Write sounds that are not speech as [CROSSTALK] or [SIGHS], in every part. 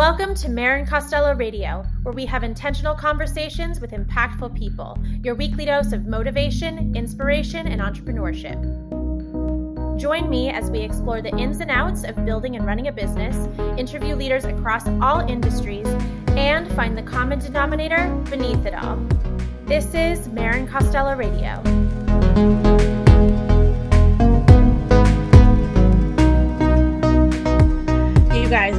Welcome to Marrin Costello Radio, where we have intentional conversations with impactful people, your weekly dose of motivation, inspiration, and entrepreneurship. Join me as we explore the ins and outs of building and running a business, interview leaders across all industries, and find the common denominator beneath it all. This is Marrin Costello Radio.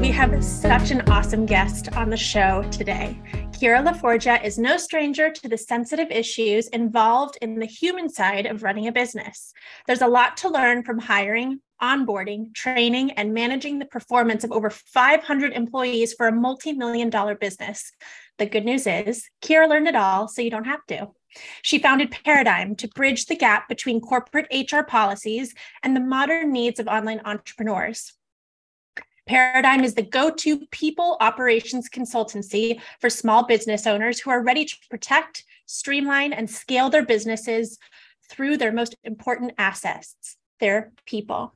We have such an awesome guest on the show today. Kira La Forgia is no stranger to the sensitive issues involved in the human side of running a business. There's a lot to learn from hiring, onboarding, training, and managing the performance of over 500 employees for a multi million dollar business. The good news is, Kira learned it all, so you don't have to. She founded Paradigm to bridge the gap between corporate HR policies and the modern needs of online entrepreneurs. Paradigm is the go to people operations consultancy for small business owners who are ready to protect, streamline, and scale their businesses through their most important assets, their people.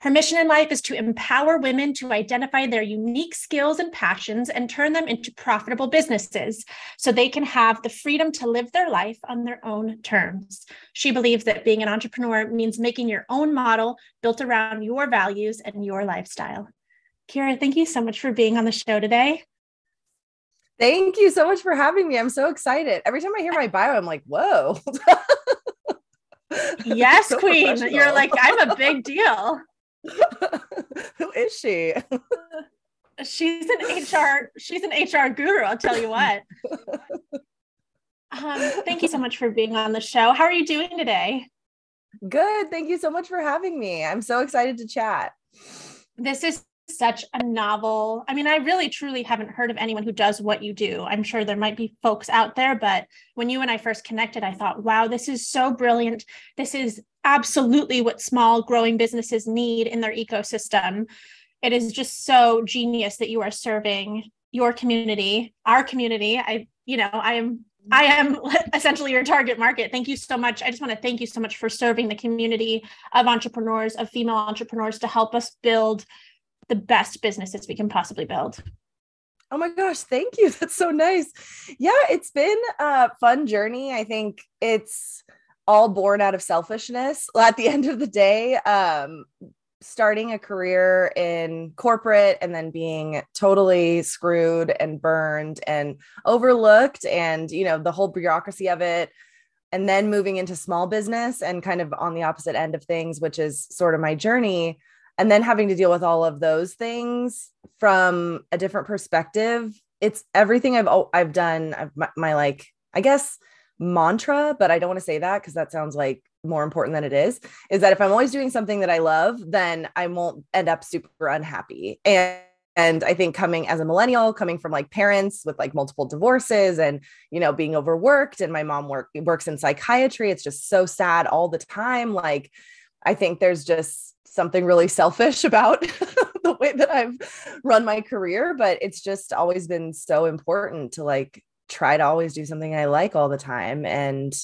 Her mission in life is to empower women to identify their unique skills and passions and turn them into profitable businesses so they can have the freedom to live their life on their own terms. She believes that being an entrepreneur means making your own model built around your values and your lifestyle. Kira, thank you so much for being on the show today. Thank you so much for having me. I'm so excited. Every time I hear my bio, I'm like, whoa. [LAUGHS] yes, so Queen. You're like, I'm a big deal. [LAUGHS] Who is she? she's an HR, she's an HR guru, I'll tell you what. [LAUGHS] Um, thank you so much for being on the show. How are you doing today? Good. Thank you so much for having me. I'm so excited to chat. This is such a novel. I mean, I really truly haven't heard of anyone who does what you do. I'm sure there might be folks out there, but when you and I first connected, I thought, wow, this is so brilliant. This is absolutely what small growing businesses need in their ecosystem. It is just so genius that you are serving your community, our community. I, you know, I am I am [LAUGHS] essentially your target market. Thank you so much. I just want to thank you so much for serving the community of entrepreneurs, of female entrepreneurs to help us build the best businesses we can possibly build. Oh my gosh, thank you. [LAUGHS] That's so nice. Yeah, it's been a fun journey. I think it's all born out of selfishness. [LAUGHS] At the end of the day, um, starting a career in corporate and then being totally screwed and burned and overlooked and you know the whole bureaucracy of it and then moving into small business and kind of on the opposite end of things which is sort of my journey and then having to deal with all of those things from a different perspective it's everything i've i've done I've, my, my like i guess mantra but i don't want to say that because that sounds like more important than it is is that if i'm always doing something that i love then i won't end up super unhappy. And and i think coming as a millennial coming from like parents with like multiple divorces and you know being overworked and my mom work works in psychiatry it's just so sad all the time. Like i think there's just something really selfish [LAUGHS] about [LAUGHS] the way that I've run my career, but it's just always been so important to like try to always do something I like all the time. And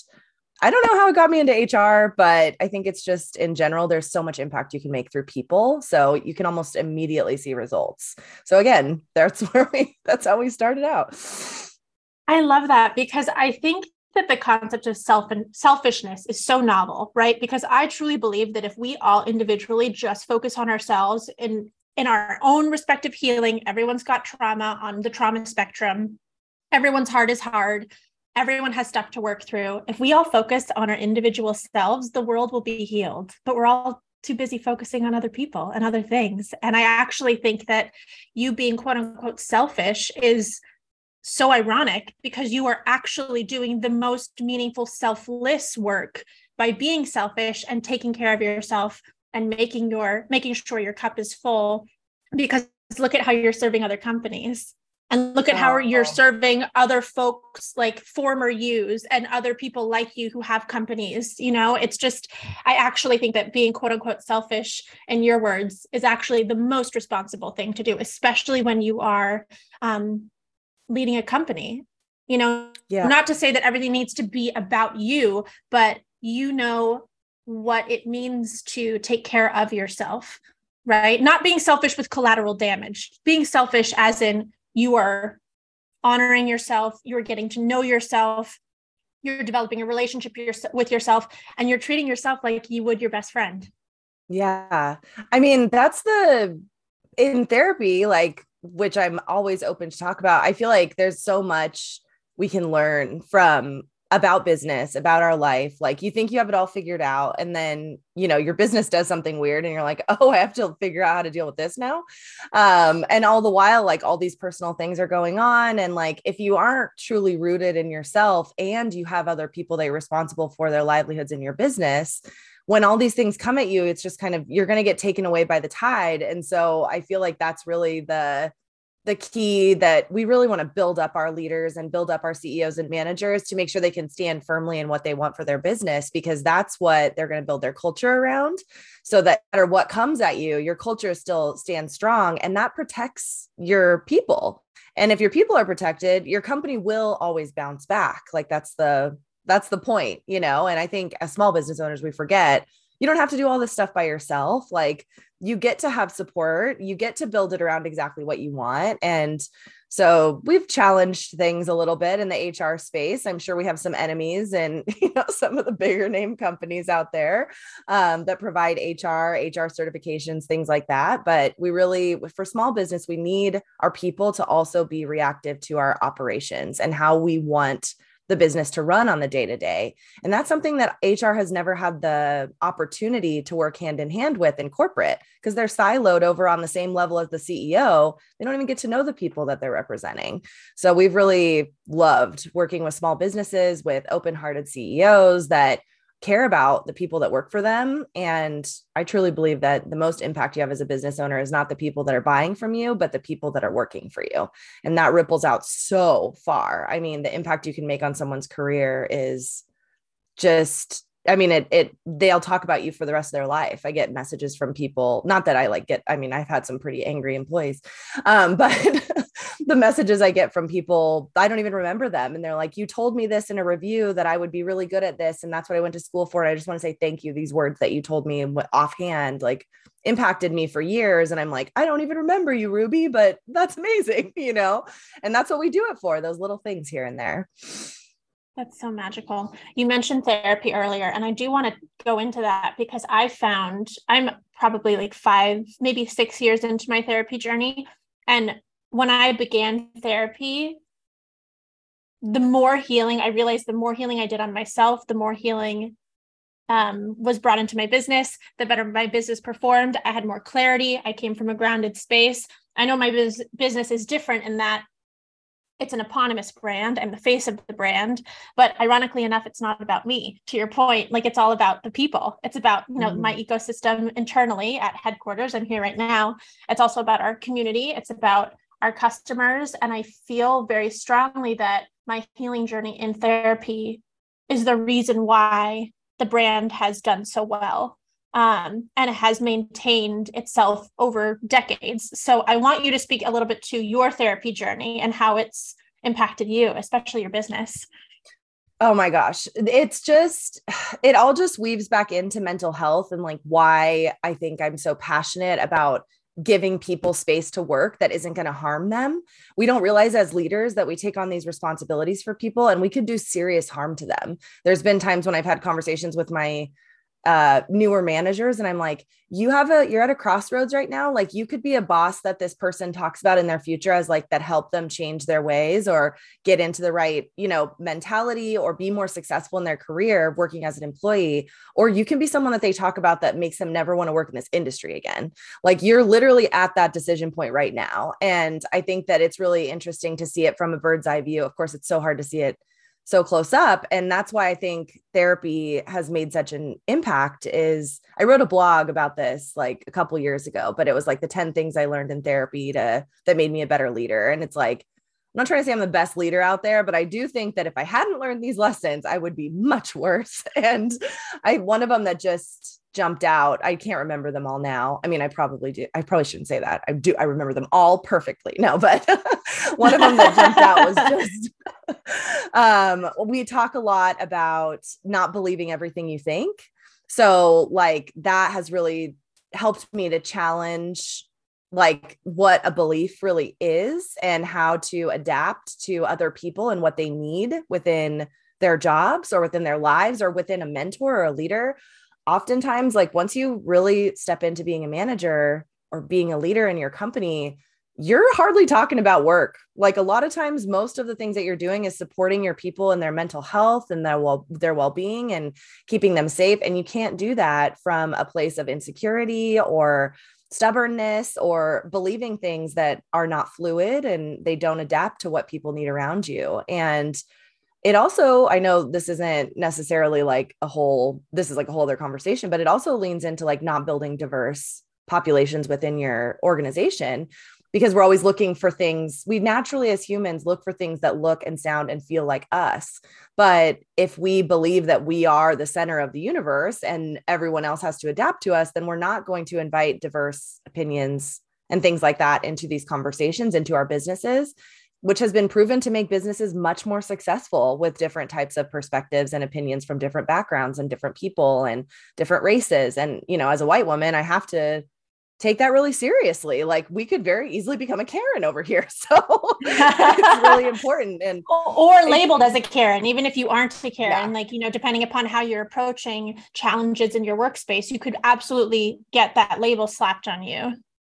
I don't know how it got me into HR, but I think it's just in general, there's so much impact you can make through people. So you can almost immediately see results. So again, [LAUGHS] that's where we, that's how we started out. I love that because I think that the concept of self and selfishness is so novel, right? Because I truly believe that if we all individually just focus on ourselves in in our own respective healing, everyone's got trauma on the trauma spectrum. Everyone's heart is hard. Everyone has stuff to work through. If we all focus on our individual selves, the world will be healed. But we're all too busy focusing on other people and other things. And I actually think that you being quote unquote selfish is so ironic because you are actually doing the most meaningful selfless work by being selfish and taking care of yourself and making your making sure your cup is full because look at how you're serving other companies and look at how you're serving other folks like former yous and other people like you who have companies you know? It's just i actually think that being quote unquote selfish in your words is actually the most responsible thing to do especially when you are um, leading a company you know yeah. not to say that everything needs to be about you but you know what it means to take care of yourself right? Not being selfish with collateral damage, being selfish as in you are honoring yourself, you're getting to know yourself, you're developing a relationship with yourself, and you're treating yourself like you would your best friend. Yeah. I mean, that's the in therapy, like, which I'm always open to talk about. I feel like there's so much we can learn from about business, about our life. Like you think you have it all figured out and then, you know, your business does something weird and you're like, [LAUGHS] "Oh, I have to figure out how to deal with this now." Um and all the while like all these personal things are going on and like if you aren't truly rooted in yourself and you have other people that are responsible for their livelihoods in your business, when all these things come at you, it's just kind of you're going to get taken away by the tide. And so I feel like that's really the the key that we really want to build up our leaders and build up our CEOs and managers to make sure they can stand firmly in what they want for their business because that's what they're going to build their culture around. So that no matter what comes at you your culture still stands strong and that protects your people. And if your people are protected your company will always bounce back. Like that's the that's the point you know? And i think as small business owners we forget you don't have to do all this stuff by yourself. Like you get to have support you get to build it around exactly what you want. And so we've challenged things a little bit in the hr space. I'm sure we have some enemies and [LAUGHS] you know some of the bigger name companies out there um, that provide hr hr certifications things like that. But we really for small business we need our people to also be reactive to our operations and how we want the business to run on the day to day. And that's something that HR has never had the opportunity to work hand in hand with in corporate because they're siloed over on the same level as the CEO. They don't even get to know the people that they're representing. So we've really loved working with small businesses, with open hearted CEOs that care about the people that work for them. And I truly believe that the most impact you have as a business owner is not the people that are buying from you, but the people that are working for you. And that ripples out so far. I mean, the impact you can make on someone's career is just I mean, it it they'll talk about you for the rest of their life. I get messages from people, not that I like get, I mean, I've had some pretty angry employees, um, [LAUGHS] but the messages I get from people, I don't even remember them. And they're like, You told me this in a review that I would be really good at this. And that's what I went to school for. And I just want to say thank you. These words that you told me offhand, like impacted me for years. And I'm like, I don't even remember you, Ruby, but that's amazing, [LAUGHS] you know? And that's what we do it for, those little things here and there. That's so magical. You mentioned therapy earlier, and I do want to go into that because I found I'm probably like five, maybe six years into my therapy journey. And when I began therapy, the more healing I realized, the more healing I did on myself, the more healing um, was brought into my business, the better my business performed. I had more clarity. I came from a grounded space. I know my biz- business is different in that it's an eponymous brand. I'm the face of the brand. But ironically enough, it's not about me. To your point, like it's all about the people. It's about, you know, mm-hmm. my ecosystem internally at headquarters. I'm here right now. It's also about our community. It's about our customers. And I feel very strongly that my healing journey in therapy is the reason why the brand has done so well um, and has maintained itself over decades. So I want you to speak a little bit to your therapy journey and how it's impacted you, especially your business. Oh my gosh. It's just, it all just weaves back into mental health and like why I think I'm so passionate about giving people space to work that isn't going to harm them. We don't realize as leaders that we take on these responsibilities for people and we could do serious harm to them. There's been times when I've had conversations with my uh, newer managers. And i'm like you have a you're at a crossroads right now. Like you could be a boss that this person talks about in their future as like that help them change their ways or get into the right you know mentality or be more successful in their career working as an employee. Or you can be someone that they talk about that makes them never want to work in this industry again. Like you're literally at that decision point right now. And i think that it's really interesting to see it from a bird's eye view. Of course it's so hard to see it so close up and that's why i think therapy has made such an impact is i wrote a blog about this like a couple years ago but it was like the 10 things i learned in therapy to that made me a better leader and it's like i'm not trying to say i'm the best leader out there but i do think that if i hadn't learned these lessons i would be much worse [LAUGHS] and i one of them that just jumped out. I can't remember them all now. I mean, I probably do. I probably shouldn't say that. I do. I remember them all perfectly. No, but [LAUGHS] [LAUGHS] one of them that jumped out was just [LAUGHS] um, we talk a lot about not believing everything you think. So, like, that has really helped me to challenge like what a belief really is and how to adapt to other people and what they need within their jobs or within their lives or within a mentor or a leader oftentimes like once you really step into being a manager or being a leader in your company you're hardly talking about work. Like a lot of times most of the things that you're doing is supporting your people and their mental health and their well their well-being and keeping them safe. And you can't do that from a place of insecurity or stubbornness or believing things that are not fluid and they don't adapt to what people need around you. And it also i know this isn't necessarily like a whole this is like a whole other conversation but it also leans into like not building diverse populations within your organization because we're always looking for things. We naturally as humans look for things that look and sound and feel like us. But if we believe that we are the center of the universe and everyone else has to adapt to us then we're not going to invite diverse opinions and things like that into these conversations into our businesses which has been proven to make businesses much more successful with different types of perspectives and opinions from different backgrounds and different people and different races. And you know as a white woman i have to take that really seriously. Like we could very easily become a Karen over here. [LAUGHS] So it's really [LAUGHS] important. And or labeled as a Karen, even if you aren't a Karen, yeah. like, you know, depending upon how you're approaching challenges in your workspace, you could absolutely get that label slapped on you.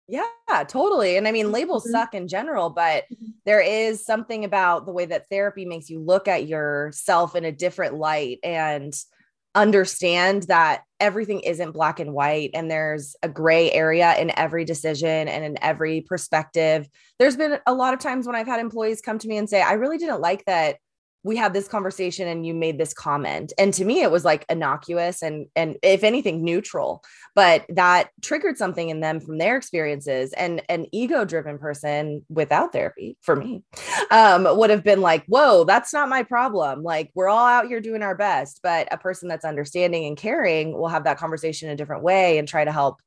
Yeah, totally. And I mean, labels mm-hmm. suck in general, but mm-hmm. there is something about the way that therapy makes you look at yourself in a different light and understand that everything isn't black and white and there's a gray area in every decision and in every perspective. There's been a lot of times when I've had employees come to me and say, I really didn't like that we had this conversation and you made this comment. And to me it was like innocuous and and if anything neutral. But that triggered something in them from their experiences. And an ego driven person without therapy for me um, would have been like whoa that's not my problem. Like we're all out here doing our best. But a person that's understanding and caring will have that conversation a different way and try to help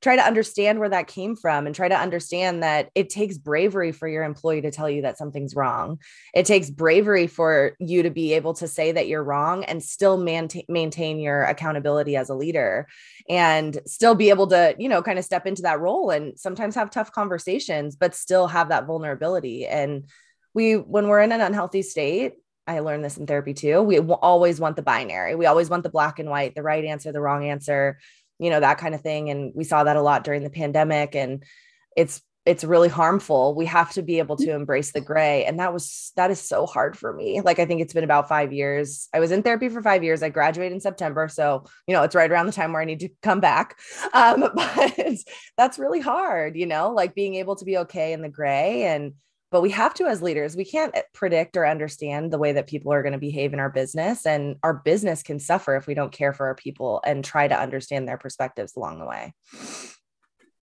try to understand where that came from and try to understand that it takes bravery for your employee to tell you that something's wrong. It takes bravery for you to be able to say that you're wrong and still maintain maintain your accountability as a leader and still be able to, you know, kind of step into that role and sometimes have tough conversations but still have that vulnerability and we when we're in an unhealthy state I learned this in therapy too. We always want the binary. We always want the black and white, the right answer, the wrong answer you know that kind of thing. And we saw that a lot during the pandemic and it's it's really harmful. We have to be able to embrace the gray. And that was that is so hard for me. Like i think it's been about 5 years. I was in therapy for 5 years. I graduated in september. So you know it's right around the time where i need to come back. [LAUGHS] Um but [LAUGHS] that's really hard you know like being able to be okay in the gray. And but we have to as leaders we can't eh, predict or understand the way that people are going to behave in our business and our business can suffer if we don't care for our people and try to understand their perspectives along the way.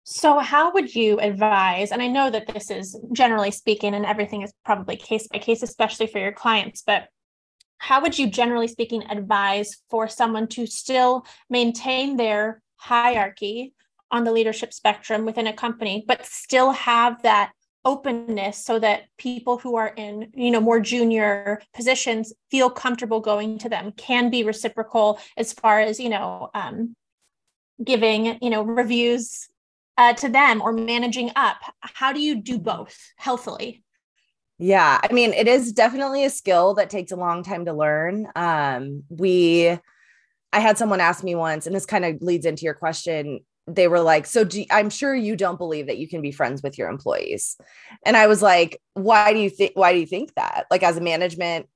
So how would you advise and i know that this is generally speaking and everything is probably case by case especially for your clients but how would you generally speaking advise for someone to still maintain their hierarchy on the leadership spectrum within a company but still have that openness so that people who are in you know more junior positions feel comfortable going to them can be reciprocal as far as you know um, giving you know reviews uh, to them or managing up. How do you do both healthily? Yeah i mean it is definitely a skill that takes a long time to learn. Um, we i had someone ask me once and this kind of leads into your question they were like, So do, I'm sure you don't believe that you can be friends with your employees. And I was like, Why do you think, why do you think that? Like, as a management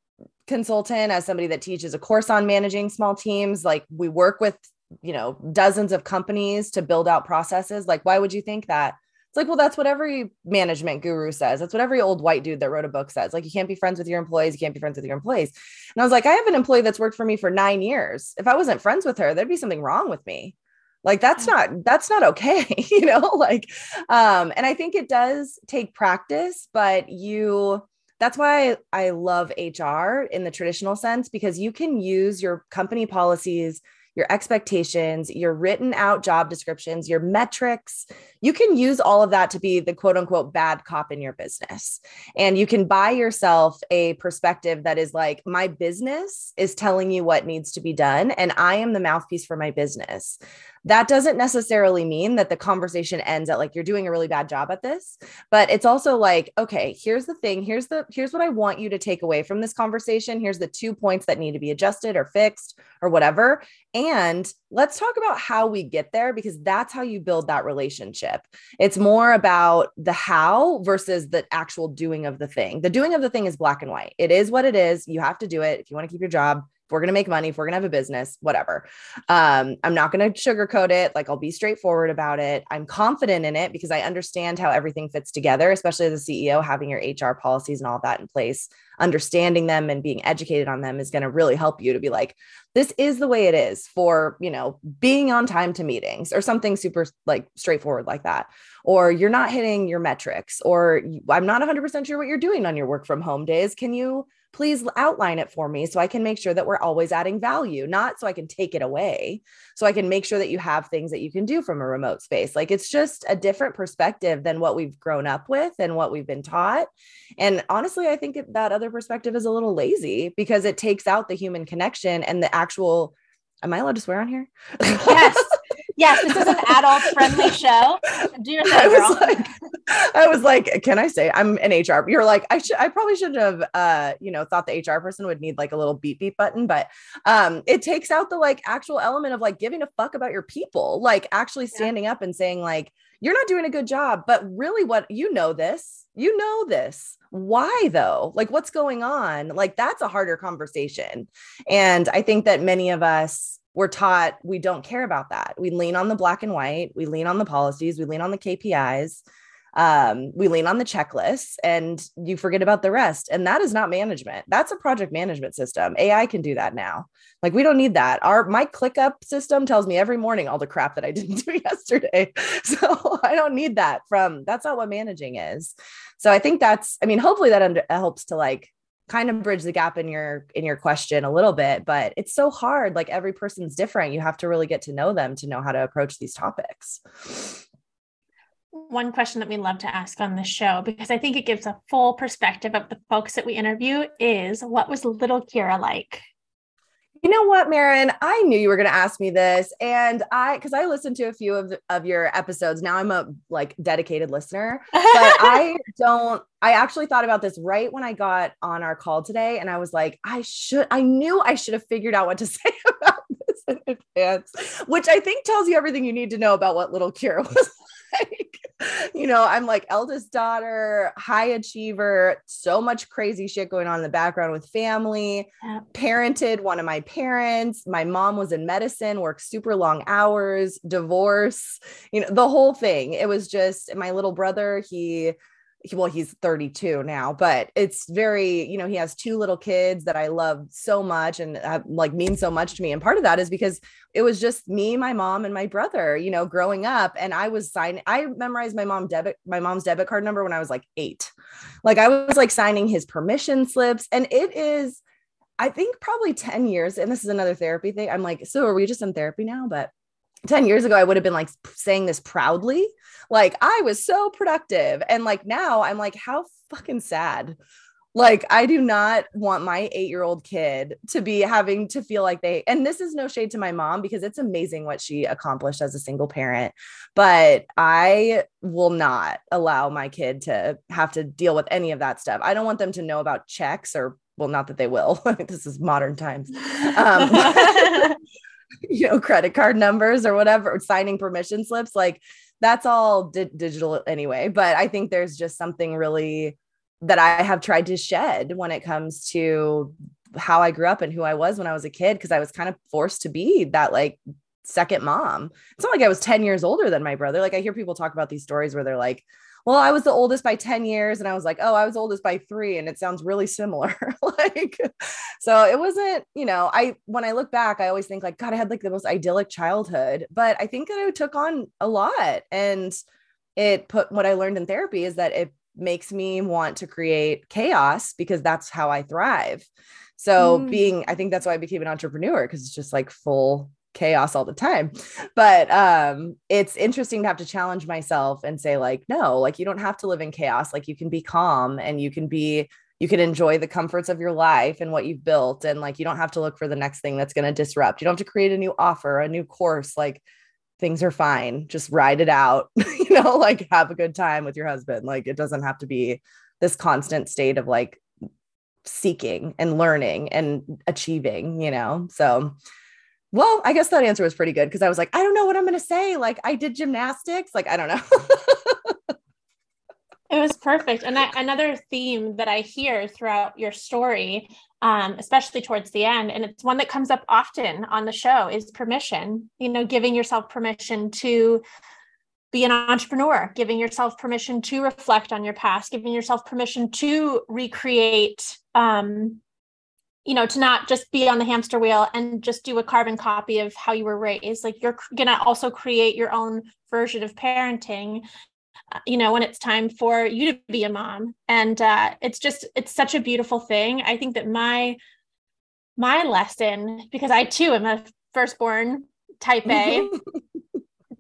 consultant, as somebody that teaches a course on managing small teams, like, we work with, you know, dozens of companies to build out processes. Like, why would you think that? It's like, well, that's what every management guru says. That's what every old white dude that wrote a book says. Like, you can't be friends with your employees. You can't be friends with your employees. And I was like, I have an employee that's worked for me for nine years. If I wasn't friends with her, there'd be something wrong with me like that's not that's not okay [LAUGHS] you know like um and i think it does take practice but you that's why I love hr in the traditional sense because you can use your company policies your expectations, your written out job descriptions, your metrics. You can use all of that to be the quote unquote bad cop in your business. And you can buy yourself a perspective that is like, my business is telling you what needs to be done, and I am the mouthpiece for my business. That doesn't necessarily mean that the conversation ends at like you're doing a really bad job at this. But it's also like okay here's the thing. Here's the here's what i want you to take away from this conversation. Here's the two points that need to be adjusted or fixed or whatever. And let's talk about how we get there because that's how you build that relationship. It's more about the how versus the actual doing of the thing. The doing of the thing is black and white. It is what it is. You have to do it if you want to keep your job if we're going to make money, if we're going to have a business, whatever. Um, I'm not going to sugarcoat it. Like I'll be straightforward about it. I'm confident in it because I understand how everything fits together, especially as a CEO, having your HR policies and all that in place, understanding them and being educated on them is going to really help you to be like, this is the way it is for, you know, being on time to meetings or something super like straightforward like that. Or you're not hitting your metrics, or I'm not 100% sure what you're doing on your work from home days. Can you please outline it for me so I can make sure that we're always adding value, not so I can take it away. So I can make sure that you have things that you can do from a remote space. Like it's just a different perspective than what we've grown up with and what we've been taught. And honestly, I think that other perspective is a little lazy because it takes out the human connection and the actual. Am I allowed to swear on here? Yes. [LAUGHS] Yes, this is an adult friendly show. Do your thing, I was girl. Like, I was like, can I say I'm an HR? You're like, I should, I probably shouldn't have, uh, you know, thought the HR person would need like a little beep beep button, but um, it takes out the like actual element of like giving a fuck about your people, like actually standing yeah. up and saying like, you're not doing a good job, but really, what you know this, you know this. Why though? Like, what's going on? Like, that's a harder conversation, and I think that many of us we're taught we don't care about that. We lean on the black and white, we lean on the policies, we lean on the KPIs, um, we lean on the checklists, and you forget about the rest. And that is not management. That's a project management system. AI can do that now. Like we don't need that. Our my ClickUp system tells me every morning all the crap that I [LAUGHS] didn't do yesterday. [LAUGHS] So I don't need that from that's not what managing is. So I think that's, I mean, hopefully that under, helps to like kind of bridge the gap in your in your question a little bit but it's so hard like every person's different. You have to really get to know them to know how to approach these topics. One question that we love to ask on this show because i think it gives a full perspective of the folks that we interview is what was little kira like you know what, Marrin? I knew you were going to ask me this, and I because I listened to a few of of your episodes. Now I'm a like dedicated listener, but [LAUGHS] I don't. I actually thought about this right when I got on our call today, and I was like, I should. I knew I should have figured out what to [LAUGHS] say about this in advance, which I think tells you everything you need to know about what little Kira was [LAUGHS] you know, I'm like eldest daughter, high achiever, so much crazy shit going on in the background with family, yeah. parented one of my parents. My mom was in medicine, worked super long hours, divorce, you know, the whole thing. It was just my little brother, he he, well he's 32 now but it's very you know he has two little kids that i love so much and have, like mean so much to me. And part of that is because it was just me my mom and my brother you know growing up. And i was signing i memorized my mom debit my mom's debit card number when i was like eight. Like i was like signing his permission slips. And it is i think probably 10 years. And this is another therapy thing. I'm like so are we just in therapy now? But 10 years ago, I would have been like saying this proudly. Like I was so productive. And like now I'm like, how fucking sad. Like I do not want my eight year old kid to be having to feel like they, and this is no shade to my mom because it's amazing what she accomplished as a single parent. But I will not allow my kid to have to deal with any of that stuff. I don't want them to know about checks or well, not that they will. [LAUGHS] this is modern times. Um, [LAUGHS] [LAUGHS] [LAUGHS] you know, credit card numbers or whatever, signing permission slips. Like that's all di- digital anyway. But I think there's just something really that I have tried to shed when it comes to how I grew up and who I was when I was a kid, because I was kind of forced to be that like second mom. It's not like I was 10 years older than my brother. Like I hear people talk about these stories where they're like, well, I was the oldest by 10 years. And I was like, oh, I was oldest by three. And it sounds really similar. [LAUGHS] like, so it wasn't, you know, I, when I look back, I always think like, God, I had like the most idyllic childhood, but I think that I took on a lot. And it put what I learned in therapy is that it makes me want to create chaos because that's how I thrive. So mm. being, I think that's why I became an entrepreneur because it's just like full chaos all the time but um it's interesting to have to challenge myself and say like no like you don't have to live in chaos like you can be calm and you can be you can enjoy the comforts of your life and what you've built and like you don't have to look for the next thing that's going to disrupt you don't have to create a new offer a new course like things are fine. Just ride it out, [LAUGHS] you know, like have a good time with your husband. Like it doesn't have to be this constant state of like seeking and learning and achieving, you know? So, well, I guess that answer was pretty good because I was like, I don't know what I'm going to say. Like, I did gymnastics. Like, I don't know. it was perfect. And I, another theme that I hear throughout your story, um, especially towards the end, and it's one that comes up often on the show, is permission. You know, giving yourself permission to be an entrepreneur, giving yourself permission to reflect on your past, giving yourself permission to recreate um, you know, to not just be on the hamster wheel and just do a carbon copy of how you were raised. Like you're to also create your own version of parenting, uh, you know, when it's time for you to be a mom. And uh, it's just, it's such a beautiful thing. I think that my, my lesson, because I too am a firstborn type A, [LAUGHS]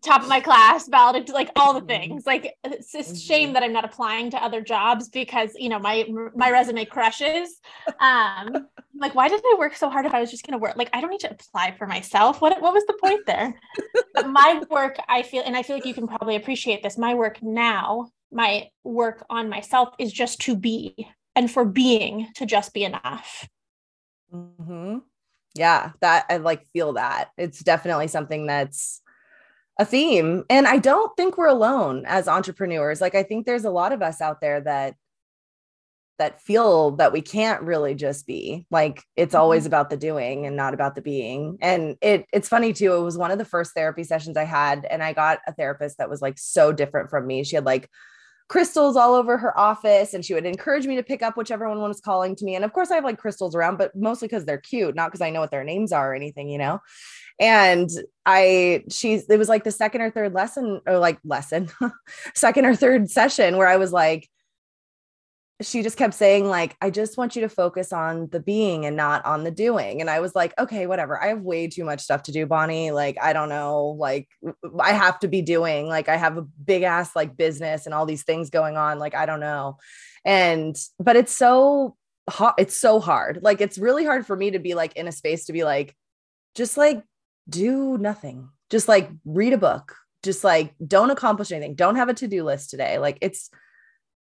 top of my class, valedictorian, like all the [LAUGHS] mm-hmm. things. Like it's a shame mm-hmm. that I'm not applying to other jobs because you know my my resume crushes. Um, like why did I work so hard if I was just going to work? Like I don't need to apply for myself. What what was the point there? but [LAUGHS] my work, I feel, and I feel like you can probably appreciate this. My work now, my work on myself is just to be, and for being to just be enough. Mm-hmm. Yeah, that I like feel that. It's definitely something that's a theme. And I don't think we're alone as entrepreneurs. Like I think there's a lot of us out there that that feel that we can't really just be like it's mm-hmm. always about the doing and not about the being and it it's funny too it was one of the first therapy sessions i had and i got a therapist that was like so different from me she had like crystals all over her office and she would encourage me to pick up whichever one was calling to me and of course i have like crystals around but mostly because they're cute not because i know what their names are or anything you know and i she's it was like the second or third lesson or like lesson [LAUGHS] second or third session where i was like she just kept saying like i just want you to focus on the being and not on the doing. And i was like okay whatever. I have way too much stuff to do bonnie. Like i don't know. Like i have to be doing. Like i have a big ass like business and all these things going on. Like i don't know. And but it's so hot it's so hard. Like it's really hard for me to be like in a space to be like just like do nothing. Just like read a book. Just like don't accomplish anything. Don't have a to-do list today. Like it's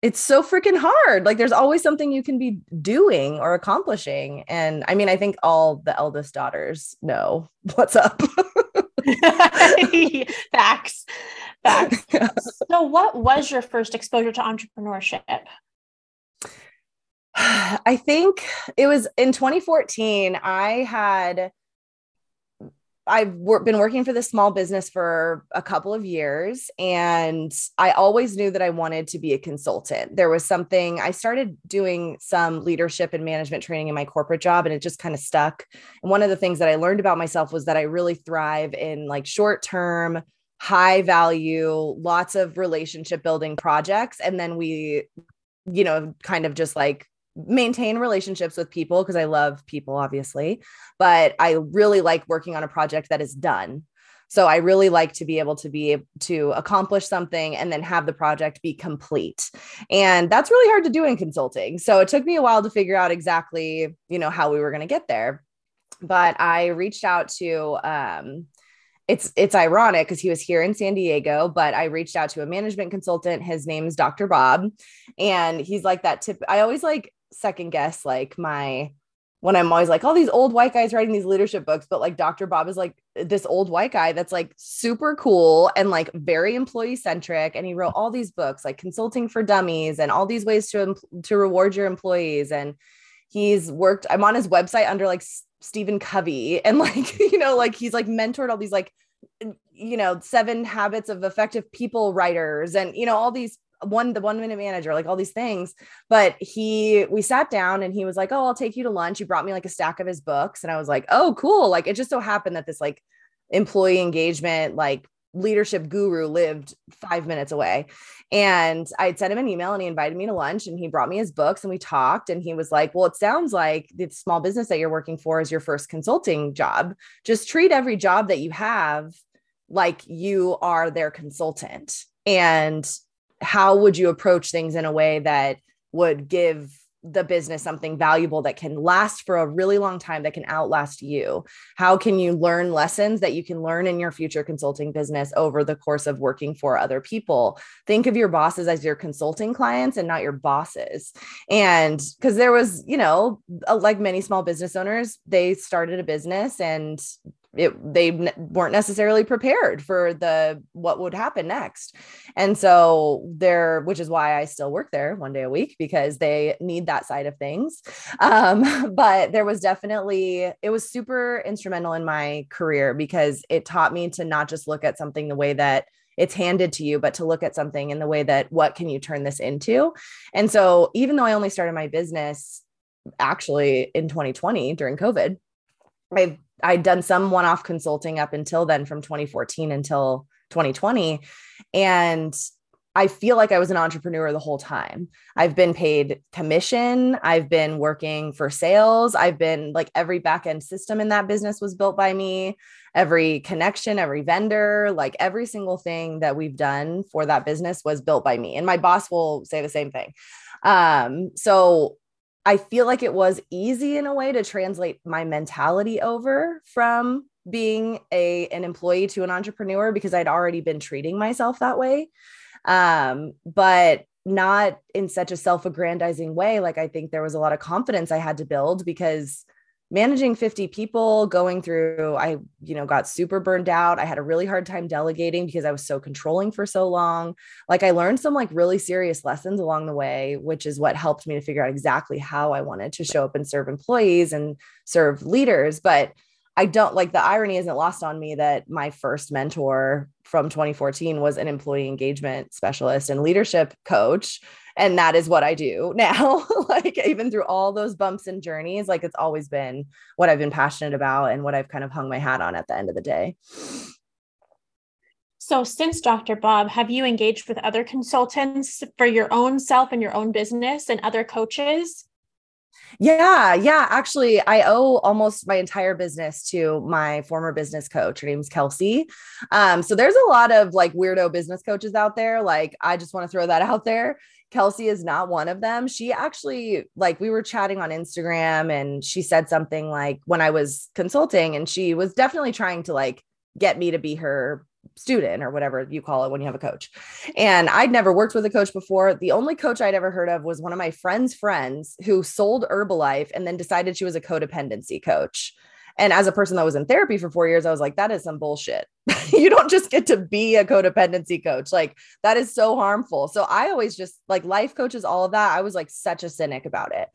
it's so freaking hard. Like there's always something you can be doing or accomplishing. And I mean, I think all the eldest daughters know [LAUGHS] what's up. [LAUGHS] Facts. Facts. [LAUGHS] So what was your first exposure to entrepreneurship? [SIGHS] I think it was in 2014. I had I've wor- been working for this small business for a couple of years, and I always knew that I wanted to be a consultant. There was something I started doing some leadership and management training in my corporate job, and it just kind of stuck. And one of the things that I learned about myself was that I really thrive in like short term, high value, lots of relationship building projects. And then we, you know, kind of just like maintain relationships with people because I love people, obviously, but I really like working on a project that is done. So I really like to be able to be to accomplish something and then have the project be complete. And that's really hard to do in consulting. So it took me a while to figure out exactly, you know, how we were going to get there. But I reached out to um it's it's ironic because he was here in San Diego, but I reached out to a management consultant. His name is Dr. Bob, and he's like that tip. I always like second guess like my when I'm always like all these old white guys writing these leadership books, but like Dr. Bob is like this old white guy that's like super cool and like very employee centric. And he wrote all these books like consulting for dummies and all these ways to, to reward your employees. And he's worked, I'm on his website under like Stephen Covey [LAUGHS] and like, you know, like he's like mentored all these like, you know, seven habits of effective people writers and, you know, all these one the one minute manager like all these things. But he we sat down and he was like oh i'll take you to lunch. He brought me like a stack of his books. And i was like oh cool. Like it just so happened that this like employee engagement like leadership guru lived five minutes away. And i had sent him an email and he invited me to lunch and he brought me his books and we talked. And he was like well it sounds like the small business that you're working for is your first consulting job. Just treat every job that you have like you are their consultant. And how would you approach things in a way that would give the business something valuable that can last for a really long time that can outlast you? How can you learn lessons that you can learn in your future consulting business over the course of working for other people? Think of your bosses as your consulting clients and not your bosses. And because there was you know uh, like many small business owners they started a business and it they weren't necessarily prepared for the what would happen next and so there which is why i still work there one day a week because they need that side of things um, [LAUGHS] but there was definitely it was super instrumental in my career because it taught me to not just look at something the way that it's handed to you, but to look at something in the way that what can you turn this into? And so, even though I only started my business actually in 2020 during COVID, I've I'd done some one-off consulting up until then from 2014 until 2020 and I feel like I was an entrepreneur the whole time. I've been paid commission. I've been working for sales. I've been like every back end system in that business was built by me. Every connection, every vendor, like every single thing that we've done for that business was built by me. And my boss will say the same thing. Um, so I feel like it was easy in a way to translate my mentality over from being a an employee to an entrepreneur because I'd already been treating myself that way. Um, but not in such a self-aggrandizing way. Like I think there was a lot of confidence I had to build because managing 50 people going through i you know got super burned out. I had a really hard time delegating because i was so controlling for so long. Like i learned some like really serious lessons along the way which is what helped me to figure out exactly how i wanted to show up and serve employees and serve leaders. But I don't like the irony isn't lost on me that my first mentor from 2014 was an employee engagement specialist and leadership coach and that is what I do [LAUGHS] now. like even through all those bumps and journeys, like it's always been what I've been passionate about and what I've kind of hung my hat on at the end of the day. So, since Dr. Bob, have you engaged with other consultants for your own self and your own business and other coaches? Yeah, yeah. Actually, I owe almost my entire business to my former business coach. Her name's Kelsey. Um, so there's a lot of like weirdo business coaches out there. Like, I just want to throw that out there. Kelsey is not one of them. She actually, like, we were chatting on Instagram and she said something like when I was consulting, and she was definitely trying to like get me to be her student or whatever you call it when you have a coach. And I'd never worked with a coach before. The only coach I'd ever heard of was one of my friend's friends who sold Herbalife and then decided she was a codependency coach. And as a person that was in therapy for four years, I was like, that is some bullshit. [LAUGHS] you don't just get to be a codependency coach. Like, that is so harmful. So I always just like life coaches, all of that. I was like such a cynic about it.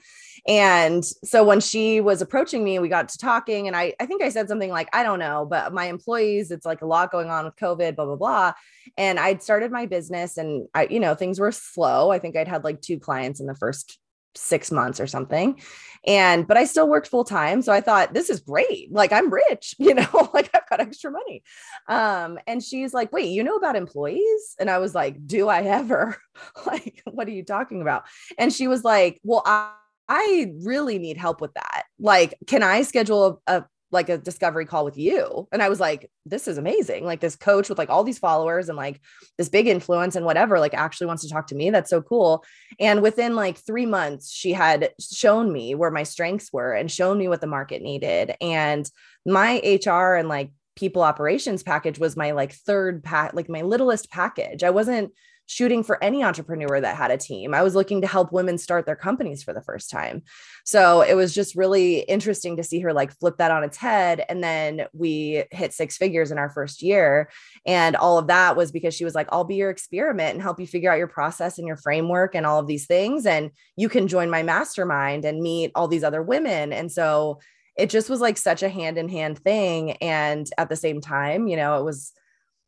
And so when she was approaching me, we got to talking, and I, I think I said something like, I don't know, but my employees, it's like a lot going on with COVID, blah, blah, blah. And I'd started my business and I, you know, things were slow. I think I'd had like two clients in the first six months or something. And, but I still worked full time. So I thought, this is great. Like I'm rich, [LAUGHS] you know, [LAUGHS] like I've got extra money. Um, and she's like, wait, you know about employees? And I was like, do I ever? [LAUGHS] like, what are you talking about? And she was like, well, I, I really need help with that. Like, can I schedule a, a like a discovery call with you. And I was like, this is amazing. Like this coach with like all these followers and like this big influence and whatever, like actually wants to talk to me. That's so cool. And within like three months, she had shown me where my strengths were and shown me what the market needed. And my HR and like people operations package was my like third pack, like my littlest package. I wasn't shooting for any entrepreneur that had a team. I was looking to help women start their companies for the first time. So it was just really interesting to see her like flip that on its head. And then we hit six figures in our first year. And all of that was because she was like, I'll be your experiment and help you figure out your process and your framework and all of these things. And you can join my mastermind and meet all these other women. And so it just was like such a hand in hand thing. And at the same time, you know, it was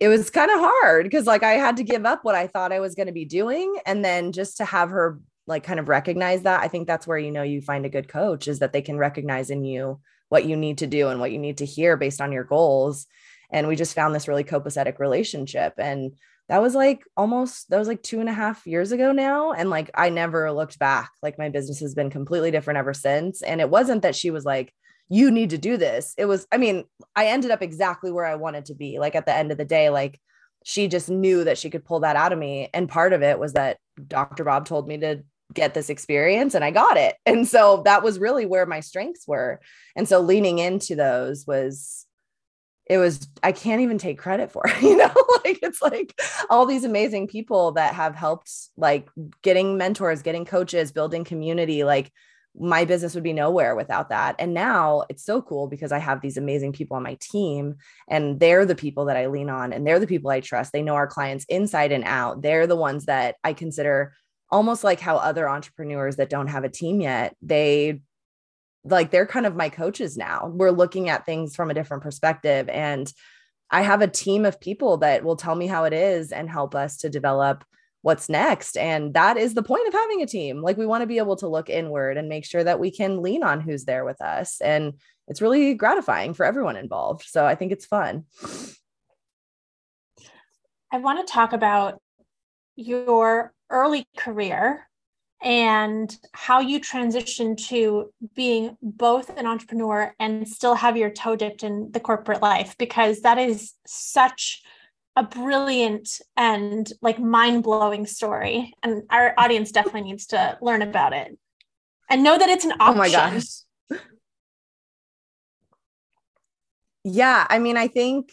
it was kind of hard because like I had to give up what I thought I was going to be doing. And then just to have her like kind of recognize that, I think that's where you know you find a good coach is that they can recognize in you what you need to do and what you need to hear based on your goals. And we just found this really copacetic relationship. And that was like almost that was like two and a half years ago now. And like I never looked back. Like my business has been completely different ever since. And it wasn't that she was like, you need to do this. It was, I mean, I ended up exactly where I wanted to be. Like at the end of the day, like she just knew that she could pull that out of me. And part of it was that Dr. Bob told me to get this experience and I got it. And so that was really where my strengths were. And so leaning into those was it was I can't even take credit for it, [LAUGHS] you know [LAUGHS] like it's like all these amazing people that have helped like getting mentors, getting coaches, building community like my business would be nowhere without that. And now it's so cool because I have these amazing people on my team and they're the people that I lean on and they're the people I trust. They know our clients inside and out. They're the ones that I consider almost like how other entrepreneurs that don't have a team yet, they like they're kind of my coaches now. We're looking at things from a different perspective and I have a team of people that will tell me how it is and help us to develop what's next. And that is the point of having a team. Like we want to be able to look inward and make sure that we can lean on who's there with us. And it's really gratifying for everyone involved. So I think it's fun. I want to talk about your early career and how you transitioned to being both an entrepreneur and still have your toe dipped in the corporate life because that is such a brilliant and like mind-blowing story and our audience definitely needs to learn about it and know that it's an option. Oh my gosh. Yeah, I mean I think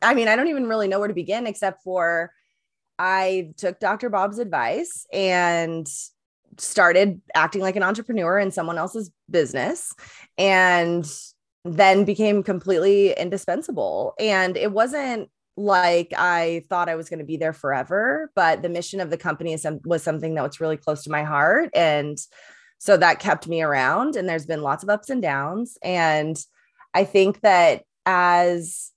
I mean I don't even really know where to begin except for I took Dr. Bob's advice and started acting like an entrepreneur in someone else's business and then became completely indispensable. And it wasn't like I thought I was going to be there forever, but the mission of the company is, was something that was really close to my heart. And so that kept me around. And there's been lots of ups and downs. And I think that as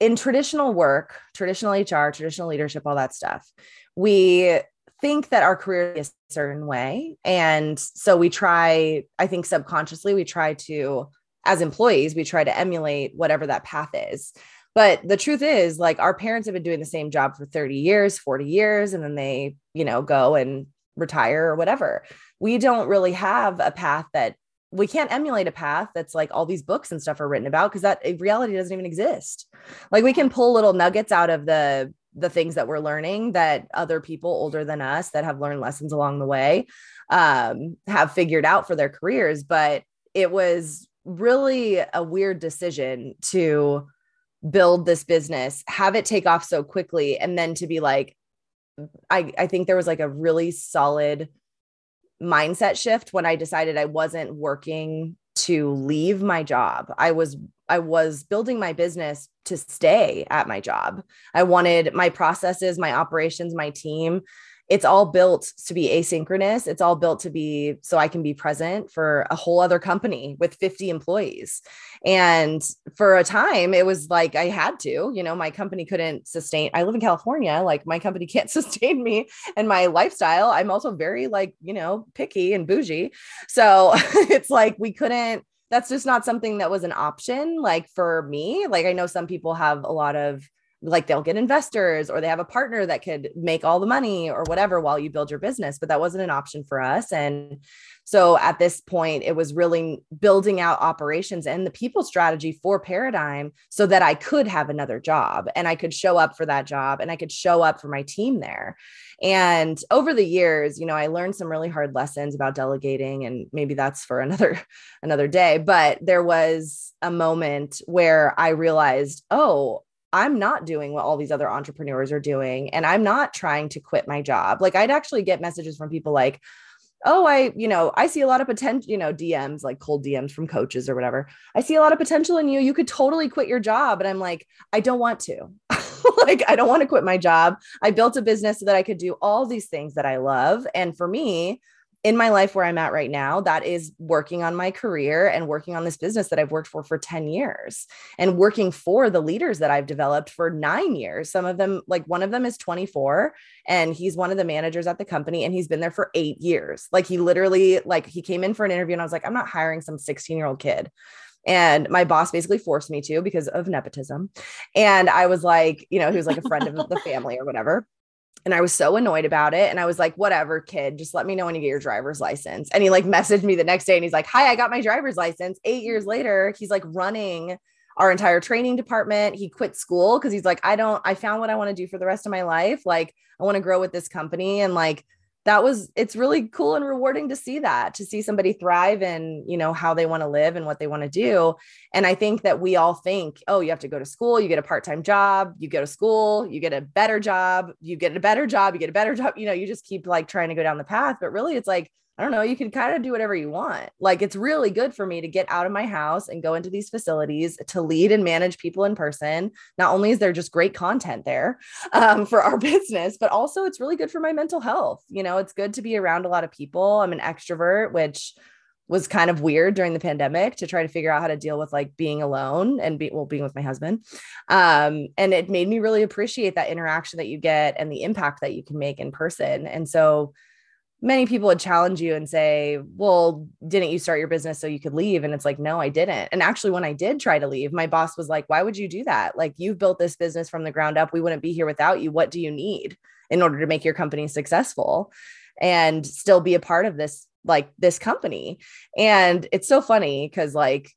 in traditional work, traditional HR, traditional leadership, all that stuff, we think that our career is a certain way. And so we try, I think subconsciously, we try to, as employees, we try to emulate whatever that path is. But the truth is, like, our parents have been doing the same job for 30 years, 40 years, and then they, you know, go and retire or whatever. We don't really have a path that we can't emulate a path that's like all these books and stuff are written about because that reality doesn't even exist. Like, we can pull little nuggets out of the the things that we're learning that other people older than us that have learned lessons along the way um, have figured out for their careers. But it was really a weird decision to build this business, have it take off so quickly, and then to be like, I, I think there was like a really solid mindset shift when I decided I wasn't working to leave my job. I was I was building my business to stay at my job. I wanted my processes, my operations, my team it's all built to be asynchronous. It's all built to be so I can be present for a whole other company with 50 employees. And for a time, it was like I had to, you know, my company couldn't sustain. I live in California, like my company [LAUGHS] can't sustain me and my lifestyle. I'm also very, like, you know, picky and bougie. So [LAUGHS] it's like we couldn't that's just not something that was an option like for me like i know some people have a lot of like they'll get investors or they have a partner that could make all the money or whatever while you build your business but that wasn't an option for us. And so at this point it was really building out operations and the people strategy for paradigm so that I could have another job and I could show up for that job and I could show up for my team there. And over the years you know I learned some really hard lessons about delegating and maybe that's for another [LAUGHS] another day but there was a moment where I realized oh I'm not doing what all these other entrepreneurs are doing. And I'm not trying to quit my job. Like I'd actually get messages from people like, oh, I, you know, I see a lot of potential, you know, DMs, like cold DMs from coaches or whatever. I see a lot of potential in you. You could totally quit your job. And I'm like, I don't want to. [LAUGHS] like, I don't want to quit my job. I built a business so that I could do all these things that I love. And for me, in my life where I'm at right now, that is working on my career and working on this business that I've worked for for 10 years and working for the leaders that I've developed for nine years. Some of them, like one of them is 24 and he's one of the managers at the company and he's been there for eight years. Like he literally, like he came in for an interview and I was like, I'm not hiring some 16 year old kid. And my boss basically forced me to because of nepotism. And I was like, you know, he was like a friend of the [LAUGHS] family or whatever. And I was so annoyed about it. And I was like, whatever, kid, just let me know when you get your driver's license. And he like messaged me the next day and he's like, hi, I got my driver's license. Eight years mm-hmm. later, he's like running our entire training department. He quit school because he's like, I don't, I found what I want to do for the rest of my life. Like, I want to grow with this company. And like, that was it's really cool and rewarding to see that to see somebody thrive and you know how they want to live and what they want to do. And i think that we all think oh you have to go to school you get a part-time job you go to school you get a better job you get a better job you get a better [LAUGHS] job you know you just keep like trying to go down the path. But really it's like I don't know, you can kind of do whatever you want. Like it's really good for me to get out of my house and go into these facilities to lead and manage people in person. Not only is there just great content there [LAUGHS] um, for our [LAUGHS] business, but also it's really good for my mental health. You know, it's good to be around a lot of people. I'm an extrovert, which was kind of weird during the pandemic to try to figure out how to deal with like being alone and be well being with my husband um, and it made me really appreciate that interaction that you get and the impact that you can make in person and so many people would challenge you and say, Well, didn't you start your business so you could leave? And it's like, No, I didn't. And actually, when I did try to leave, my boss was like, Why would you do that? Like, you've built this business from the ground up. We wouldn't be here without you. What do you need in order to make your company successful and still be a part of this? like this company and it's so funny because like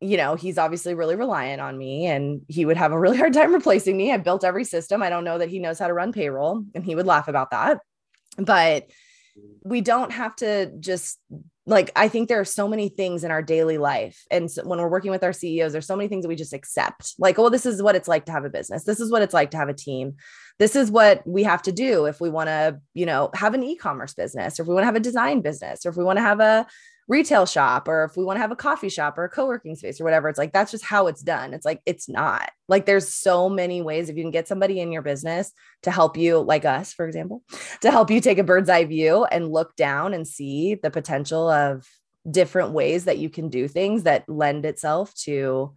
you know, he's obviously really reliant on me and he would have a really hard time [LAUGHS] replacing me. I built every system. I don't know that he knows how to run payroll and he would laugh about that. But we don't have to just like i think there are so many things in our daily life. And so when we're working with our ceos there's so many things that we just accept. Like oh this is what it's like to have a business. This is what it's like to have a team. This is what we have to do if we want to you know have an e-commerce business or if we want to have a design business or if we want to have a retail shop or if we want to have a coffee shop or a co-working space or whatever it's like that's just how it's done. It's like it's not. Like there's so many ways if you can get somebody in your business to help you like us for example to help you take a bird's eye view and look down and see the potential of different ways that you can do things that lend itself to